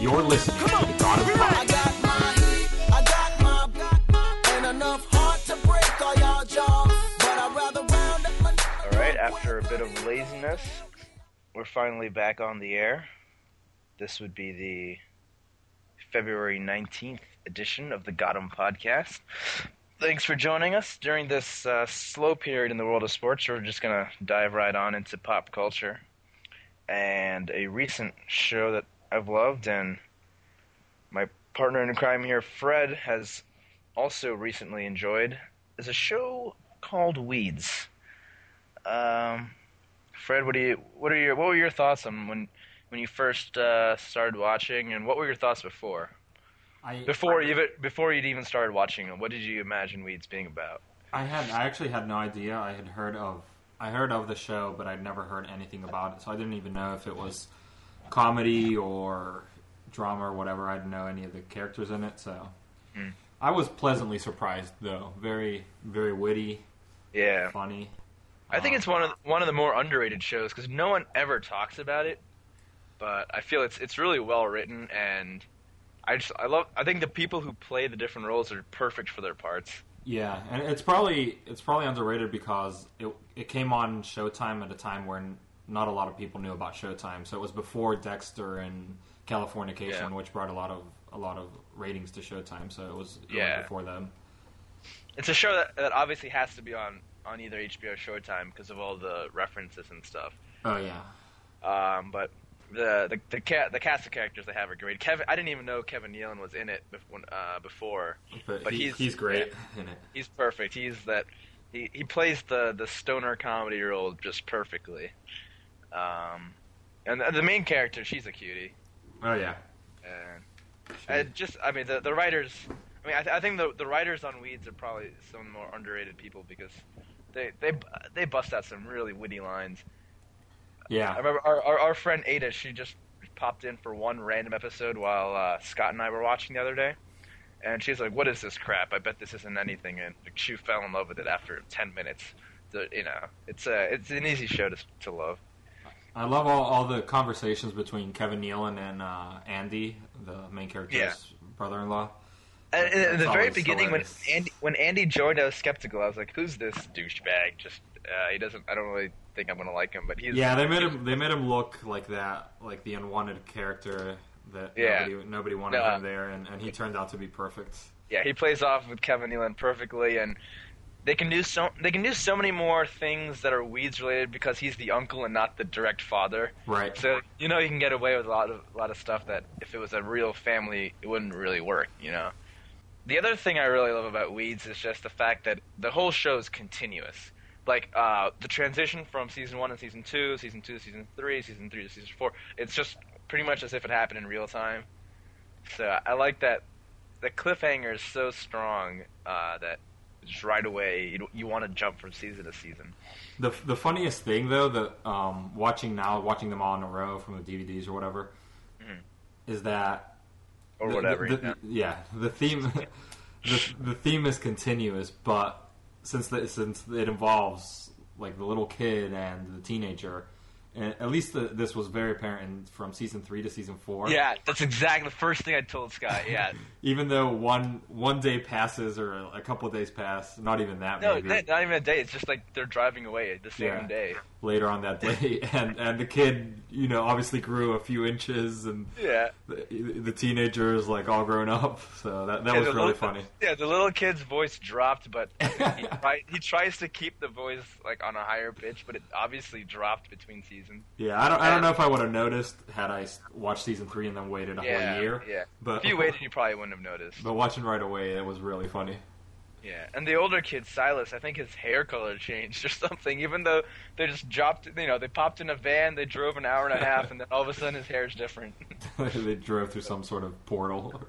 You're listening to the God of I got my heat, I got my ain't enough heart to break all y'all jaws, but I'd rather round up my All right, after a bit of laziness, we're finally back on the air. This would be the February 19th edition of the Gotham podcast. Thanks for joining us during this uh, slow period in the world of sports. We're just going to dive right on into pop culture. And a recent show that I've loved, and my partner in crime here, Fred, has also recently enjoyed, is a show called Weeds. Um, Fred, what do you what are your what were your thoughts on when when you first uh, started watching, and what were your thoughts before I, before you even before you'd even started watching them? What did you imagine Weeds being about? I had I actually had no idea. I had heard of I heard of the show, but I'd never heard anything about it. So I didn't even know if it was comedy or drama or whatever. I didn't know any of the characters in it. So Hmm. I was pleasantly surprised, though. Very very witty, Yeah, funny. I think Um, it's one of the, one of the more underrated shows because no one ever talks about it. But I feel it's it's really well written, and I just I love I think the people who play the different roles are perfect for their parts. Yeah, and it's probably it's probably underrated because it it came on Showtime at a time when not a lot of people knew about Showtime. So it was before Dexter and Californication, Yeah. which brought a lot of a lot of ratings to Showtime. So it was going Yeah. before them. It's a show that, that obviously has to be on on either HBO or Showtime because of all the references and stuff. Oh yeah, Um, but the the the, ca- the cast of characters they have are great. Kevin, I didn't even know Kevin Nealon was in it before. Uh, before. but, But he, he's- he's great in it. He's perfect. He's that. He he plays the the stoner comedy role just perfectly. Um, and the, the main character, she's a cutie. Oh yeah, And I just, I mean, the the writers. I mean, I, th- I think the the writers on Weeds are probably some of the more underrated people because they they they bust out some really witty lines. Yeah. I remember our, our, our friend Ada, she just popped in for one random episode while uh, Scott and I were watching the other day. And she's like, what is this crap? I bet this isn't anything. And she fell in love with it after 10 minutes. So, you know, it's a, it's an easy show to, to love. I love all, all the conversations between Kevin Nealon and uh, Andy, the main character's Yeah. brother-in-law. And in the very beginning, when. Andy, when Andy joined, I was skeptical. I was like, who's this douchebag? Just, uh, he doesn't, I don't really think I'm going to like him, but he's. Yeah, they made him. They made him look like that, like the unwanted character that Yeah. nobody, nobody wanted No. him there, and, and he turned out to be perfect. Yeah, he plays off with Kevin Nealon perfectly, and they can do so they can do so many more things that are weeds related because he's the uncle and not the direct father. Right. So you know you can get away with a lot of a lot of stuff that if it was a real family it wouldn't really work. You know. The other thing I really love about Weeds is just the fact that the whole show is continuous. Like uh, the transition from season one and season two, season two to season three, season three to season four. It's just pretty much as if it happened in real time. So I like that. The cliffhanger is so strong uh, that just right away you, you want to jump from season to season. The the funniest thing though, that um, watching now, watching them all in a row from the DVDs or whatever, Mhm. is that Or the- whatever. the- know? yeah, the theme, the, the theme is continuous, but since the, since it involves like the little kid and the teenager, and at least the, this was very apparent in, from season three to season four. Yeah, that's exactly the first thing I told Scott. Yeah. Even though one one day passes or a couple of days pass, not even that No, maybe not not even a day. It's just like they're driving away the same Yeah. day. later on that day, and and the kid, you know, obviously grew a few inches, and Yeah. the, the teenager is like all grown up. So that that Yeah, was really little- funny. Yeah, the little kid's voice dropped, but he, he tries to keep the voice like on a higher pitch, but it obviously dropped between seasons. Yeah, I don't I don't know if I would have noticed had I watched season three and then waited a Yeah, whole year. yeah. But If you waited, you probably wouldn't have noticed. but watching right away, it was really funny. Yeah, and the older kid, Silas, I think his hair color changed or something. Even though they just dropped, you know, they popped in a van, they drove an hour and a half, and then all of a sudden his hair is different. they drove through some sort of portal.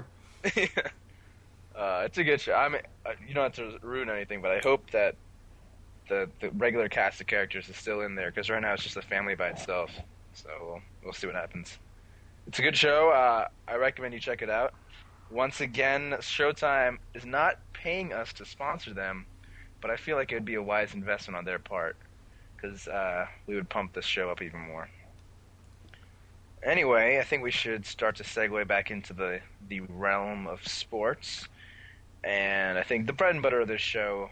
uh, it's a good show. I mean, uh, you don't have to ruin anything, but I hope that the the regular cast of characters is still in there because right now it's just a family by itself. So we'll, we'll see what happens. It's a good show. Uh, I recommend you check it out. Once again, Showtime is not paying us to sponsor them, but I feel like it would be a wise investment on their part because uh, we would pump this show up even more. Anyway, I think we should start to segue back into the the realm of sports, and I think the bread and butter of this show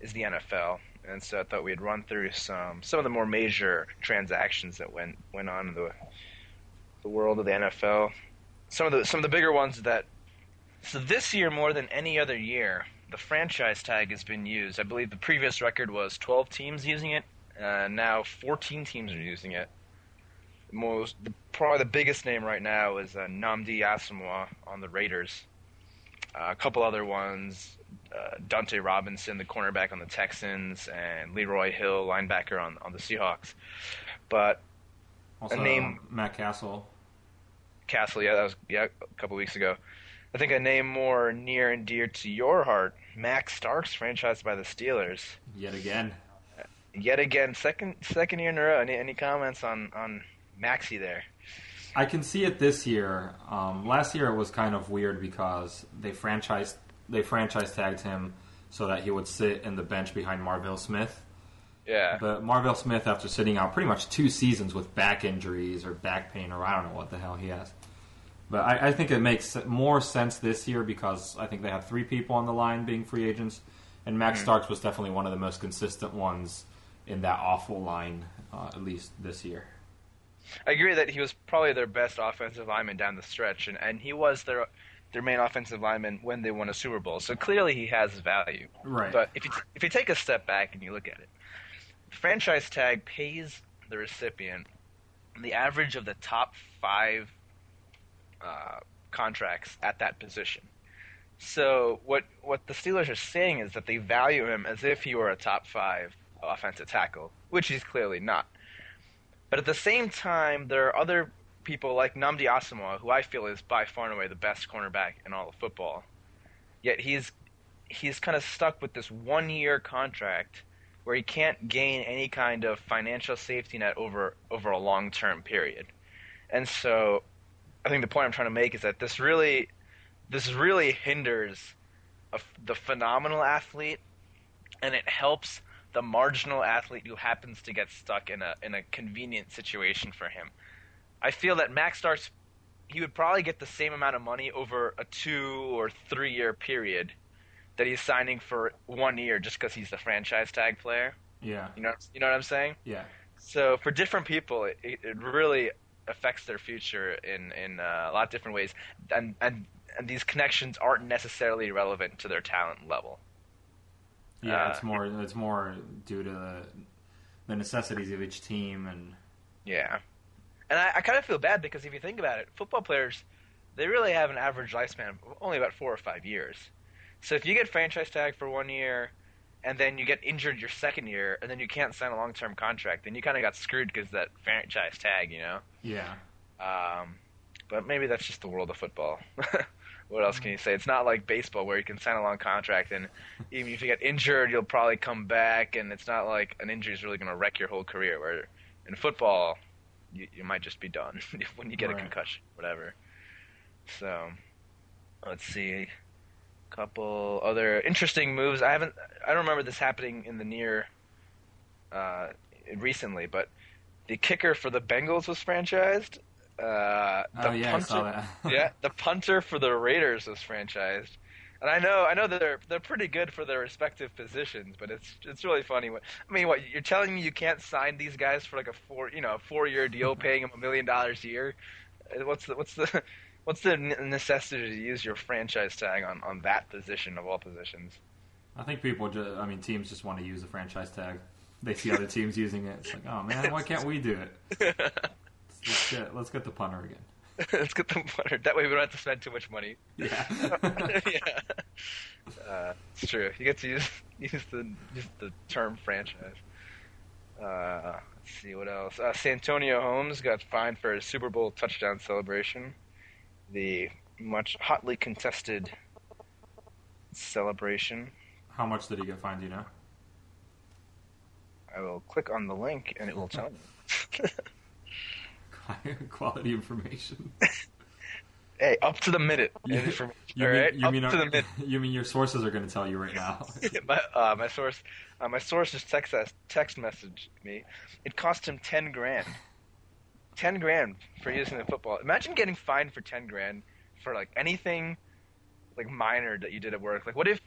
is the NFL. And so I thought we'd run through some some of the more major transactions that went went on in the the world of the NFL. Some of the some of the bigger ones that so this year more than any other year, the franchise tag has been used. I believe the previous record was 12 teams using it. Uh, now 14 teams are using it. Most the, probably the biggest name right now is uh, Nnamdi Asomugha on the Raiders. Uh, a couple other ones, uh, Dunta Robinson, the cornerback on the Texans, and Leroy Hill, linebacker on on the Seahawks. But Also, name- Matt Cassel. Cassel, yeah, that was yeah a couple weeks ago. I think a name more near and dear to your heart, Max Starks, franchised by the Steelers. Yet again. Yet again, second second year in a row. Any any comments on on Maxie there? I can see it this year. Um, last year it was kind of weird because they franchised they franchise tagged him so that he would sit in the bench behind Marvel Smith. Yeah, But Marvel Smith, after sitting out pretty much two seasons with back injuries or back pain or I don't know what the hell he has. But I, I think it makes more sense this year because I think they have three people on the line being free agents, and Max Starks was definitely one of the most consistent ones in that awful line, uh, at least this year. I agree that he was probably their best offensive lineman down the stretch, and, and he was their their main offensive lineman when they won a Super Bowl. So clearly he has value. Right. But if you if you take a step back and you look at it, the franchise tag pays the recipient the average of the top five uh, contracts at that position. So what what the Steelers are saying is that they value him as if he were a top five offensive tackle, which he's clearly not. But at the same time, there are other people like Nnamdi Asomugha, who I feel is by far and away the best cornerback in all of football. Yet he's he's kind of stuck with this one year contract where he can't gain any kind of financial safety net over over a long term period. And so I think the point I'm trying to make is that this really this really hinders a the phenomenal athlete and it helps the marginal athlete who happens to get stuck in a in a convenient situation for him. I feel that Max Starks he would probably get the same amount of money over a 2 or 3 year period that he's signing for 1 year just cuz he's the franchise tag player. Yeah, You know you know what I'm saying? yeah. So for different people, it, it really affects their future in in uh, a lot of different ways, and and and these connections aren't necessarily relevant to their talent level. Yeah, Uh, it's more it's more due to the, the necessities of each team and Yeah, and I, I kind of feel bad because if you think about it, football players they really have an average lifespan of only about four or five years. So if you get franchise tag for one year, and then you get injured your second year, and then you can't sign a long term contract, then you kind of got screwed because that franchise tag, you know. yeah. Um, but maybe that's just the world of football. what else can you say? It's not like baseball where you can sign a long contract and even if you get injured, you'll probably come back, and it's not like an injury is really going to wreck your whole career. Where in football, you, you might just be done when you get a concussion, whatever. So, let's see. Couple other interesting moves. I haven't. I don't remember this happening in the near uh, recently, but the kicker for the Bengals was franchised. Uh, the oh yeah, I saw that. yeah, the punter for the Raiders was franchised. And I know, I know that they're they're pretty good for their respective positions, but it's it's really funny. What I mean, what you're telling me you can't sign these guys for like a four you know four year deal, paying them a million dollars a year? Uh, What's the what's the what's the necessity to use your franchise tag on on that position of all positions? I think people just, I mean, teams just want to use the franchise tag. They see other teams using it. It's like, oh man, why can't we do it? Let's get, let's get the punter again. Let's get them punter. That way we don't have to spend too much money. Yeah. yeah, uh, it's true. You get to use use the use the term franchise. Uh, let's see what else. Uh, Santonio Holmes got fined for a Super Bowl touchdown celebration. The much hotly contested celebration. How much did he get fined? do You know. I will click on the link and it will tell me. Quality information. hey, up to the minute. You- information, You mean, right? you up mean, to the minute. you mean your sources are going to tell you right now? my uh, my source uh, my source just text us, text messaged me. It cost him ten grand. ten grand for using the football. Imagine getting fined for ten grand for like anything like minor that you did at work. Like what if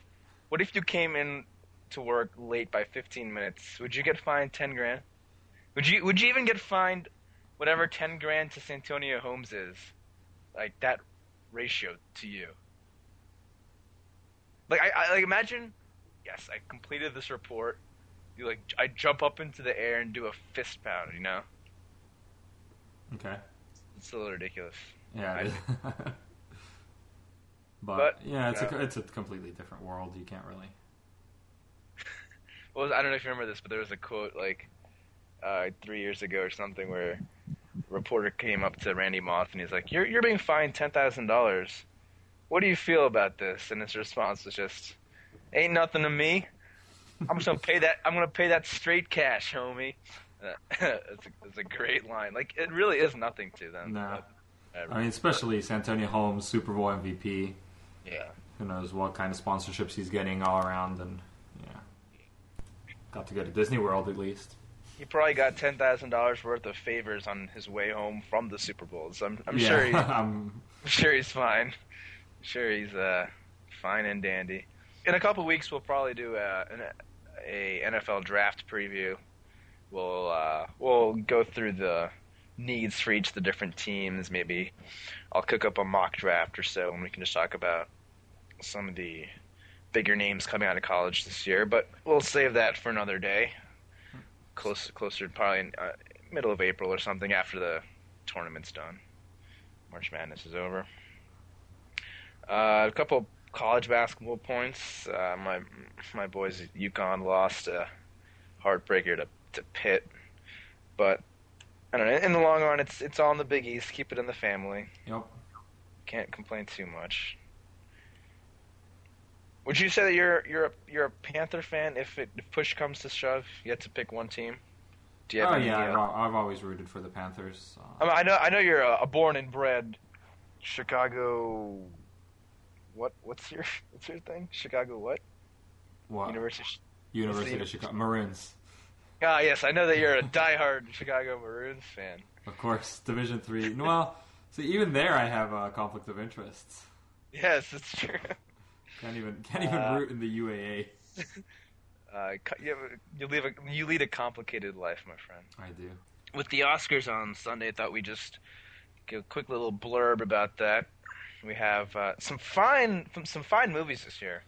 what if you came in to work late by fifteen minutes? Would you get fined ten grand? Would you would you even get fined whatever ten grand to Santonio Holmes is? Like that ratio to you. Like I, I like imagine yes, I completed this report. You like I jump up into the air and do a fist pound, you know? Okay. It's a little ridiculous. Yeah. But, But, yeah, it's a it's a completely different world. You can't really. Well, I don't know if you remember this, but there was a quote like uh, three years ago or something where reporter came up to Randy Moss and he's like, "You're you're being fined ten thousand dollars. What do you feel about this?" And his response was just, "Ain't nothing to me. I'm just gonna pay that. I'm gonna pay that straight cash, homie." It's, a, it's a great line. Like it really is nothing to them. No. I mean, especially Santonio Holmes, Super Bowl MVP. yeah. Who knows what kind of sponsorships he's getting all around, and yeah, got to go to Disney World at least. He probably got ten thousand dollars worth of favors on his way home from the Super Bowls. I'm, I'm yeah, sure he, I'm I'm sure he's fine. I'm sure he's uh, fine and dandy. In a couple weeks, we'll probably do a, an, a NFL draft preview. We'll uh, we'll go through the needs for each of the different teams. Maybe I'll cook up a mock draft or so, and we can just talk about some of the bigger names coming out of college this year. But we'll save that for another day. Close, closer, probably in, uh, middle of April or something after the tournament's done. March Madness is over. Uh, a couple college basketball points. Uh, my my boys at UConn lost a heartbreaker to to Pitt, but I don't know. In the long run, it's it's all in the Big East. Keep it in the family. yep. Can't complain too much. Would you say that you're you're a, you're a Panther fan if it if push comes to shove? You have to pick one team. Do you have Oh any? yeah, I've, I've always rooted for the Panthers. I, Uh, mean, I know I know you're a, a born and bred Chicago. What what's your what's your thing? Chicago what? what University. University of Chicago Maroons, Ah, yes, I know that you're a diehard Chicago Maroons fan. of course. Division three. Well, see, even there, I have a conflict of interests. Yes, it's true. Can't even can't even Uh, root in the UAA. Uh, you, have a- you live a, you lead a complicated life, my friend. I do. With the Oscars on Sunday, I thought we'd just give a quick little blurb about that. We have uh, some fine some fine movies this year.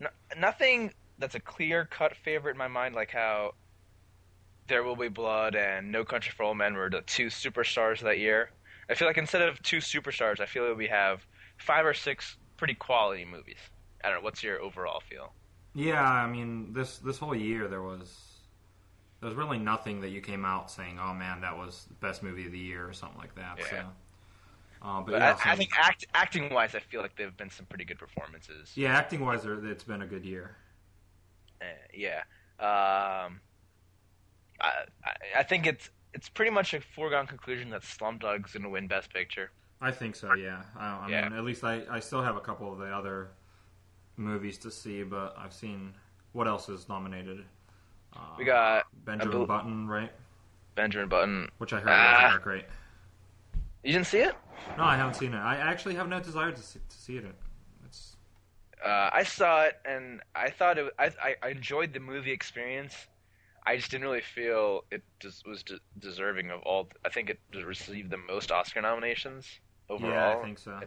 No, nothing that's a clear cut favorite in my mind, like how There Will Be Blood and No Country for Old Men were the two superstars that year. I feel like instead of two superstars, I feel like we have five or six pretty quality movies. I don't know. What's your overall feel? Yeah, I mean this this whole year there was there was really nothing that you came out saying, "Oh man, that was the best movie of the year" or something like that. Yeah. So, uh, but But yeah, I, I think act, acting wise, I feel like there have been some pretty good performances. yeah, acting wise, it's been a good year. Uh, yeah. Um, I, I I think it's it's pretty much a foregone conclusion that Slumdog's going to win Best Picture. I think so. Yeah, I, I Yeah. mean, at least I, I still have a couple of the other movies to see, but I've seen what else is nominated. Uh, We got Benjamin bel- Button, right? Benjamin Button. Which I heard Ah. wasn't great. You didn't see it? No, I haven't seen it. I actually have no desire to see, to see it. It's Uh, I saw it and I thought it. I, I enjoyed the movie experience. I just didn't really feel it just was de- deserving of all. I think it received the most Oscar nominations overall. yeah, I think so.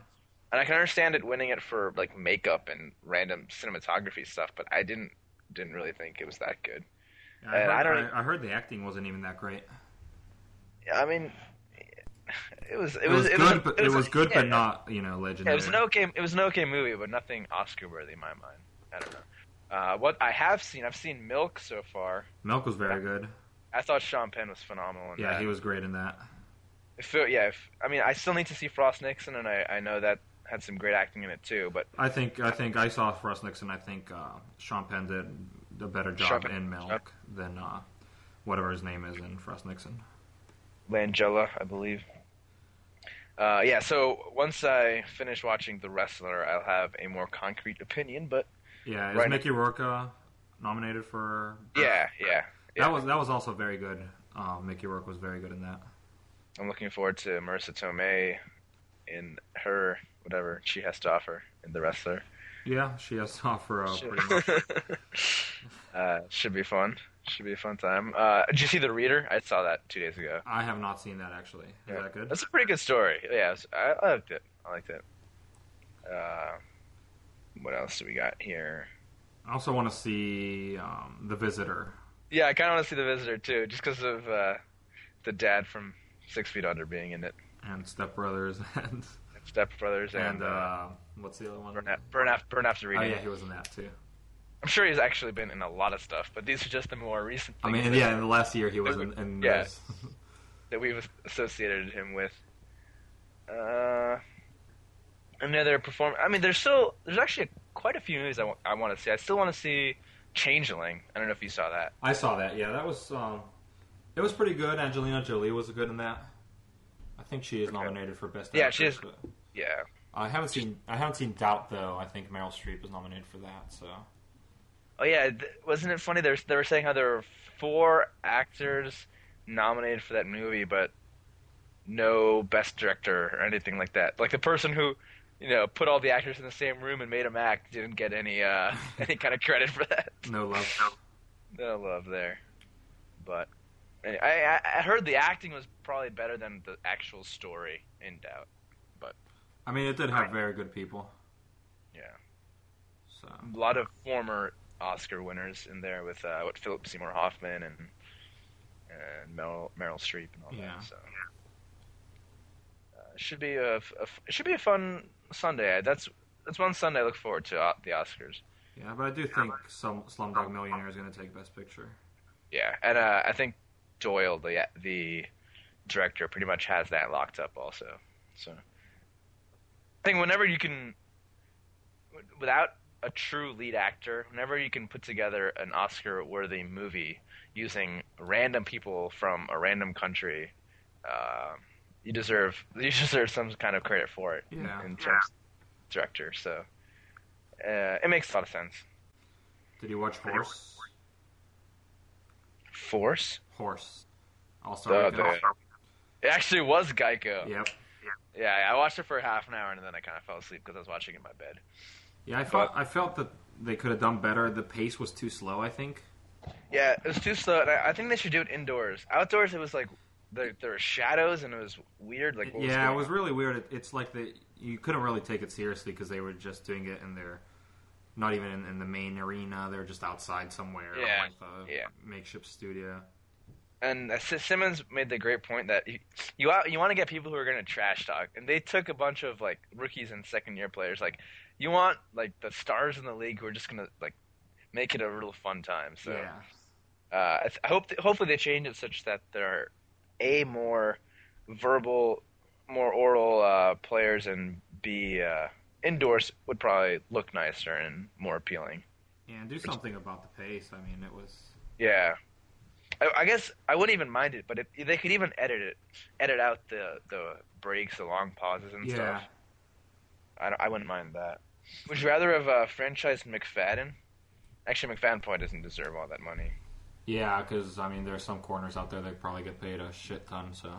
And I can understand it winning it for like makeup and random cinematography stuff, but I didn't didn't really think it was that good. I, and heard, I don't- I, I heard the acting wasn't even that great. I mean, it was it, It, was, it good, was, but it it was, was good, yeah, but not you know Yeah, legendary. it was an okay it was an okay movie, but nothing Oscar worthy in my mind. I don't know. Uh, what I have seen, I've seen Milk so far. Milk was very good. I thought Sean Penn was phenomenal. In Yeah, that. he was great in that. If it- yeah, if, I mean, I still need to see Frost Nixon, and I, I know that had some great acting in it too. But I think I think I saw Frost Nixon. I think uh, Sean Penn did a better job Sean in Milk than uh, whatever his name is in Frost Nixon. Langella, I believe. Uh, yeah, so once I finish watching The Wrestler, I'll have a more concrete opinion. But Yeah, is Right. Mickey Rourke uh, nominated for? yeah, yeah, yeah. That was that was also very good. Uh, Mickey Rourke was very good in that. I'm looking forward to Marisa Tomei in her whatever she has to offer in the wrestler. Yeah, she has to offer uh, pretty much. uh, should be fun. Should be a fun time. Uh, did you see the Reader? I saw that two days ago. I have not seen that actually. Is Yeah. that good? That's a pretty good story. Yeah, I, I liked it. I liked it. Uh, what else do we got here? I also want to see um, The Visitor. Yeah, I kind of want to see the Visitor too, just because of uh, the dad from Six Feet Under being in it, and Step Brothers and Step Brothers, and, and uh, what's the other one? Burn, Burn, Burn After Oh Reading. yeah, he was in that too. I'm sure he's actually been in a lot of stuff, but these are just the more recent. I mean, yeah, in the last year he was in. in Yeah. that we've associated him with. Uh, another perform. I mean, there's still there's actually quite a few movies I want to see. I still want to see Changeling. I don't know if you saw that. I saw that. Yeah, that was. Um, it was pretty good. Angelina Jolie was good in that. I think she is Okay. nominated for best. Yeah, actress, she is. Yeah. I haven't seen. I haven't seen Doubt though. I think Meryl Streep is nominated for that. So Oh yeah, wasn't it funny? They were, they were saying how there were four actors nominated for that movie, but no best director or anything like that. Like the person who, you know, put all the actors in the same room and made them act didn't get any uh any kind of credit for that. no love. No love there. But I, I heard the acting was probably better than the actual story in Doubt. but I mean, it did have very good people. Yeah, So a lot of former Oscar winners in there with uh, what Philip Seymour Hoffman and and Meryl, Meryl Streep and all Yeah. that. So uh, it should be a, a should be a fun Sunday. That's that's one Sunday I look forward to uh, the Oscars. yeah, but I do think some Slumdog Millionaire is going to take Best Picture. Yeah, and uh, I think Boyle, the the director, pretty much has that locked up also. So I think whenever you can, without a true lead actor, whenever you can put together an Oscar-worthy movie using random people from a random country, uh, you deserve you deserve some kind of credit for it in- Yeah. in terms of director. So uh, it makes a lot of sense. Did you watch Horse? Force. Horse. All The, Star oh, the, it actually was Geico. Yep. Yeah, I watched it for half an hour and then I kind of fell asleep because I was watching it in my bed. Yeah, I felt I felt that they could have done better. The pace was too slow. I think. Yeah, it was too slow. And I, I think they should do it indoors. Outdoors, it was like there, there were shadows and it was weird. Like what was yeah, going it was on? really weird. It, it's like the you couldn't really take it seriously because they were just doing it in their, not even in, in the main arena. They're just outside somewhere. Yeah, like the yeah. makeshift studio. And uh, Simmons made the great point that you you, you want to get people who are going to trash talk, and they took a bunch of like rookies and second year players. Like you want like the stars in the league who are just going to like make it a real fun time. So. yeah. uh, I, th- I hope th- hopefully they change it such that there are a more verbal, more oral uh, players, and b uh, indoors would probably look nicer and more appealing. Yeah, and do something about the pace. I mean, it was. Yeah, I, I guess I wouldn't even mind it, but it, they could even edit it, edit out the the breaks, the long pauses and Yeah. stuff. I, I wouldn't mind that. Would you rather have uh, franchised McFadden? Actually, McFadden probably doesn't deserve all that money. Yeah, because I mean, there's some corners out there that probably get paid a shit ton. So,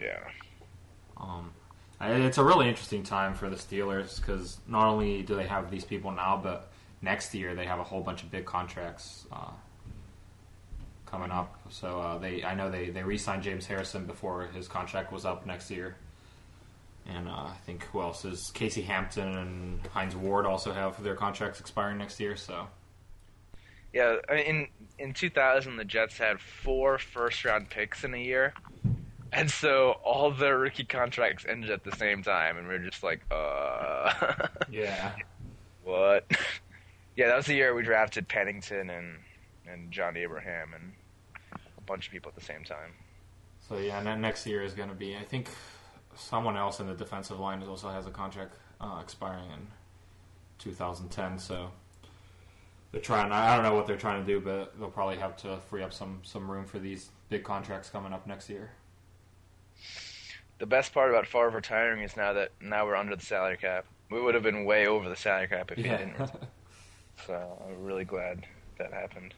Yeah. um, it's a really interesting time for the Steelers because not only do they have these people now, but next year they have a whole bunch of big contracts uh, coming up. So uh, they, I know they they re-signed James Harrison before his contract was up next year, and uh, I think who else is Casey Hampton and Hines Ward also have their contracts expiring next year. So Yeah, in in 2000, the Jets had four first round picks in a year, and so all their rookie contracts ended at the same time, and we are just like, uh, yeah, what? yeah, that was the year we drafted Pennington and and John Abraham and a bunch of people at the same time. So yeah, and then next year is going to be. I think someone else in the defensive line also has a contract uh, expiring in 2010. So they're trying. I don't know what they're trying to do, but they'll probably have to free up some some room for these big contracts coming up next year. The best part about Favre retiring is now that now we're under the salary cap. We would have been way over the salary cap if he Yeah. didn't. So I'm really glad that happened.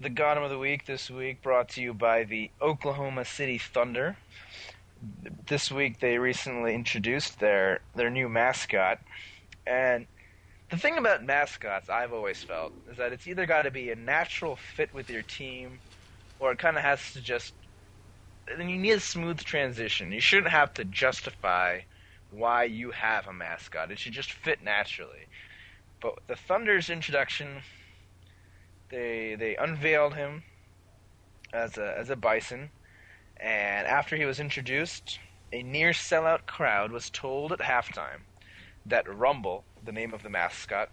the Gotham of the Week this week brought to you by the Oklahoma City Thunder. This week they recently introduced their their new mascot, and the thing about mascots I've always felt is that it's either got to be a natural fit with your team, or it kind of has to just. Then you need a smooth transition. You shouldn't have to justify why you have a mascot. It should just fit naturally. But the Thunder's introduction, they they unveiled him as a as a bison, and after he was introduced, a near sellout crowd was told at halftime that Rumble, the name of the mascot,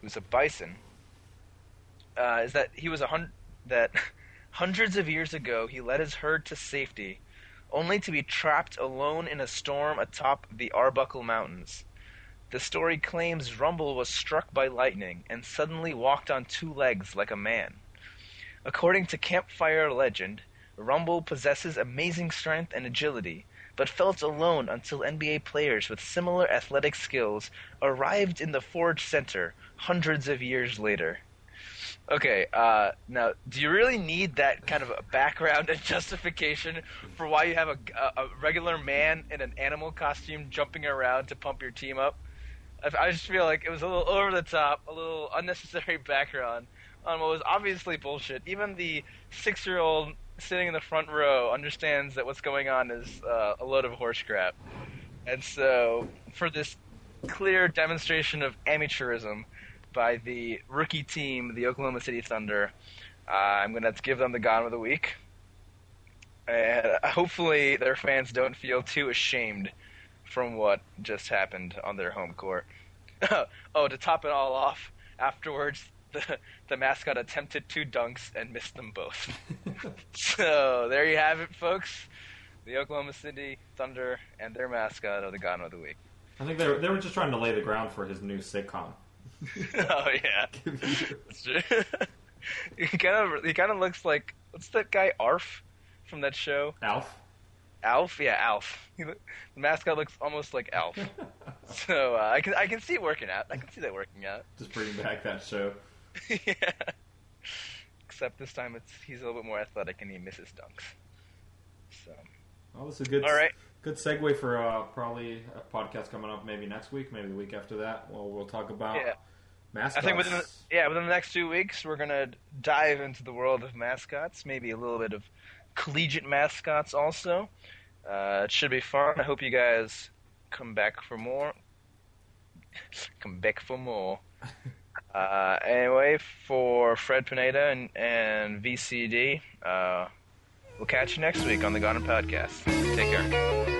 who's a bison, uh, is that he was a hun- that hundreds of years ago he led his herd to safety, only to be trapped alone in a storm atop the Arbuckle Mountains. The story claims Rumble was struck by lightning and suddenly walked on two legs like a man. According to campfire legend, Rumble possesses amazing strength and agility, but felt alone until NBA players with similar athletic skills arrived in the Ford Center hundreds of years later. Okay, uh, now, do you really need that kind of background and justification for why you have a, a, regular man in an animal costume jumping around to pump your team up? I, I just feel like it was a little over the top, a little unnecessary background on what was obviously bullshit. Even the six year old sitting in the front row understands that what's going on is uh, a load of horse crap. And so, for this clear demonstration of amateurism by the rookie team, the Oklahoma City Thunder, uh, I'm going to give them the God of the Week. And hopefully, their fans don't feel too ashamed from what just happened on their home court. oh, to top it all off, afterwards, the, the mascot attempted two dunks and missed them both. so there you have it, folks. The Oklahoma City Thunder and their mascot are the God of the Week. I think they were, they were just trying to lay the ground for his new sitcom. oh yeah, That's true. he kind of he kind of looks like what's that guy Arf from that show? Alf. Alf, yeah, Alf. He, the mascot looks almost like Alf. so uh, I can I can see it working out. I can see that working out. Just bringing back that show. yeah. Except this time it's he's a little bit more athletic and he misses dunks. So Well, this is a good. all right, Good segue for uh, probably a podcast coming up maybe next week, maybe the week after that. Well, we'll talk about Yeah. mascots. I think within the, yeah within the next two weeks we're gonna dive into the world of mascots, maybe a little bit of collegiate mascots also. Uh, it should be fun. I hope you guys come back for more. come back for more. Uh, anyway, for Fred Pineda and, and VCD, uh, we'll catch you next week on the Garden Podcast. Take care.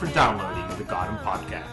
For downloading the Gotham Podcast.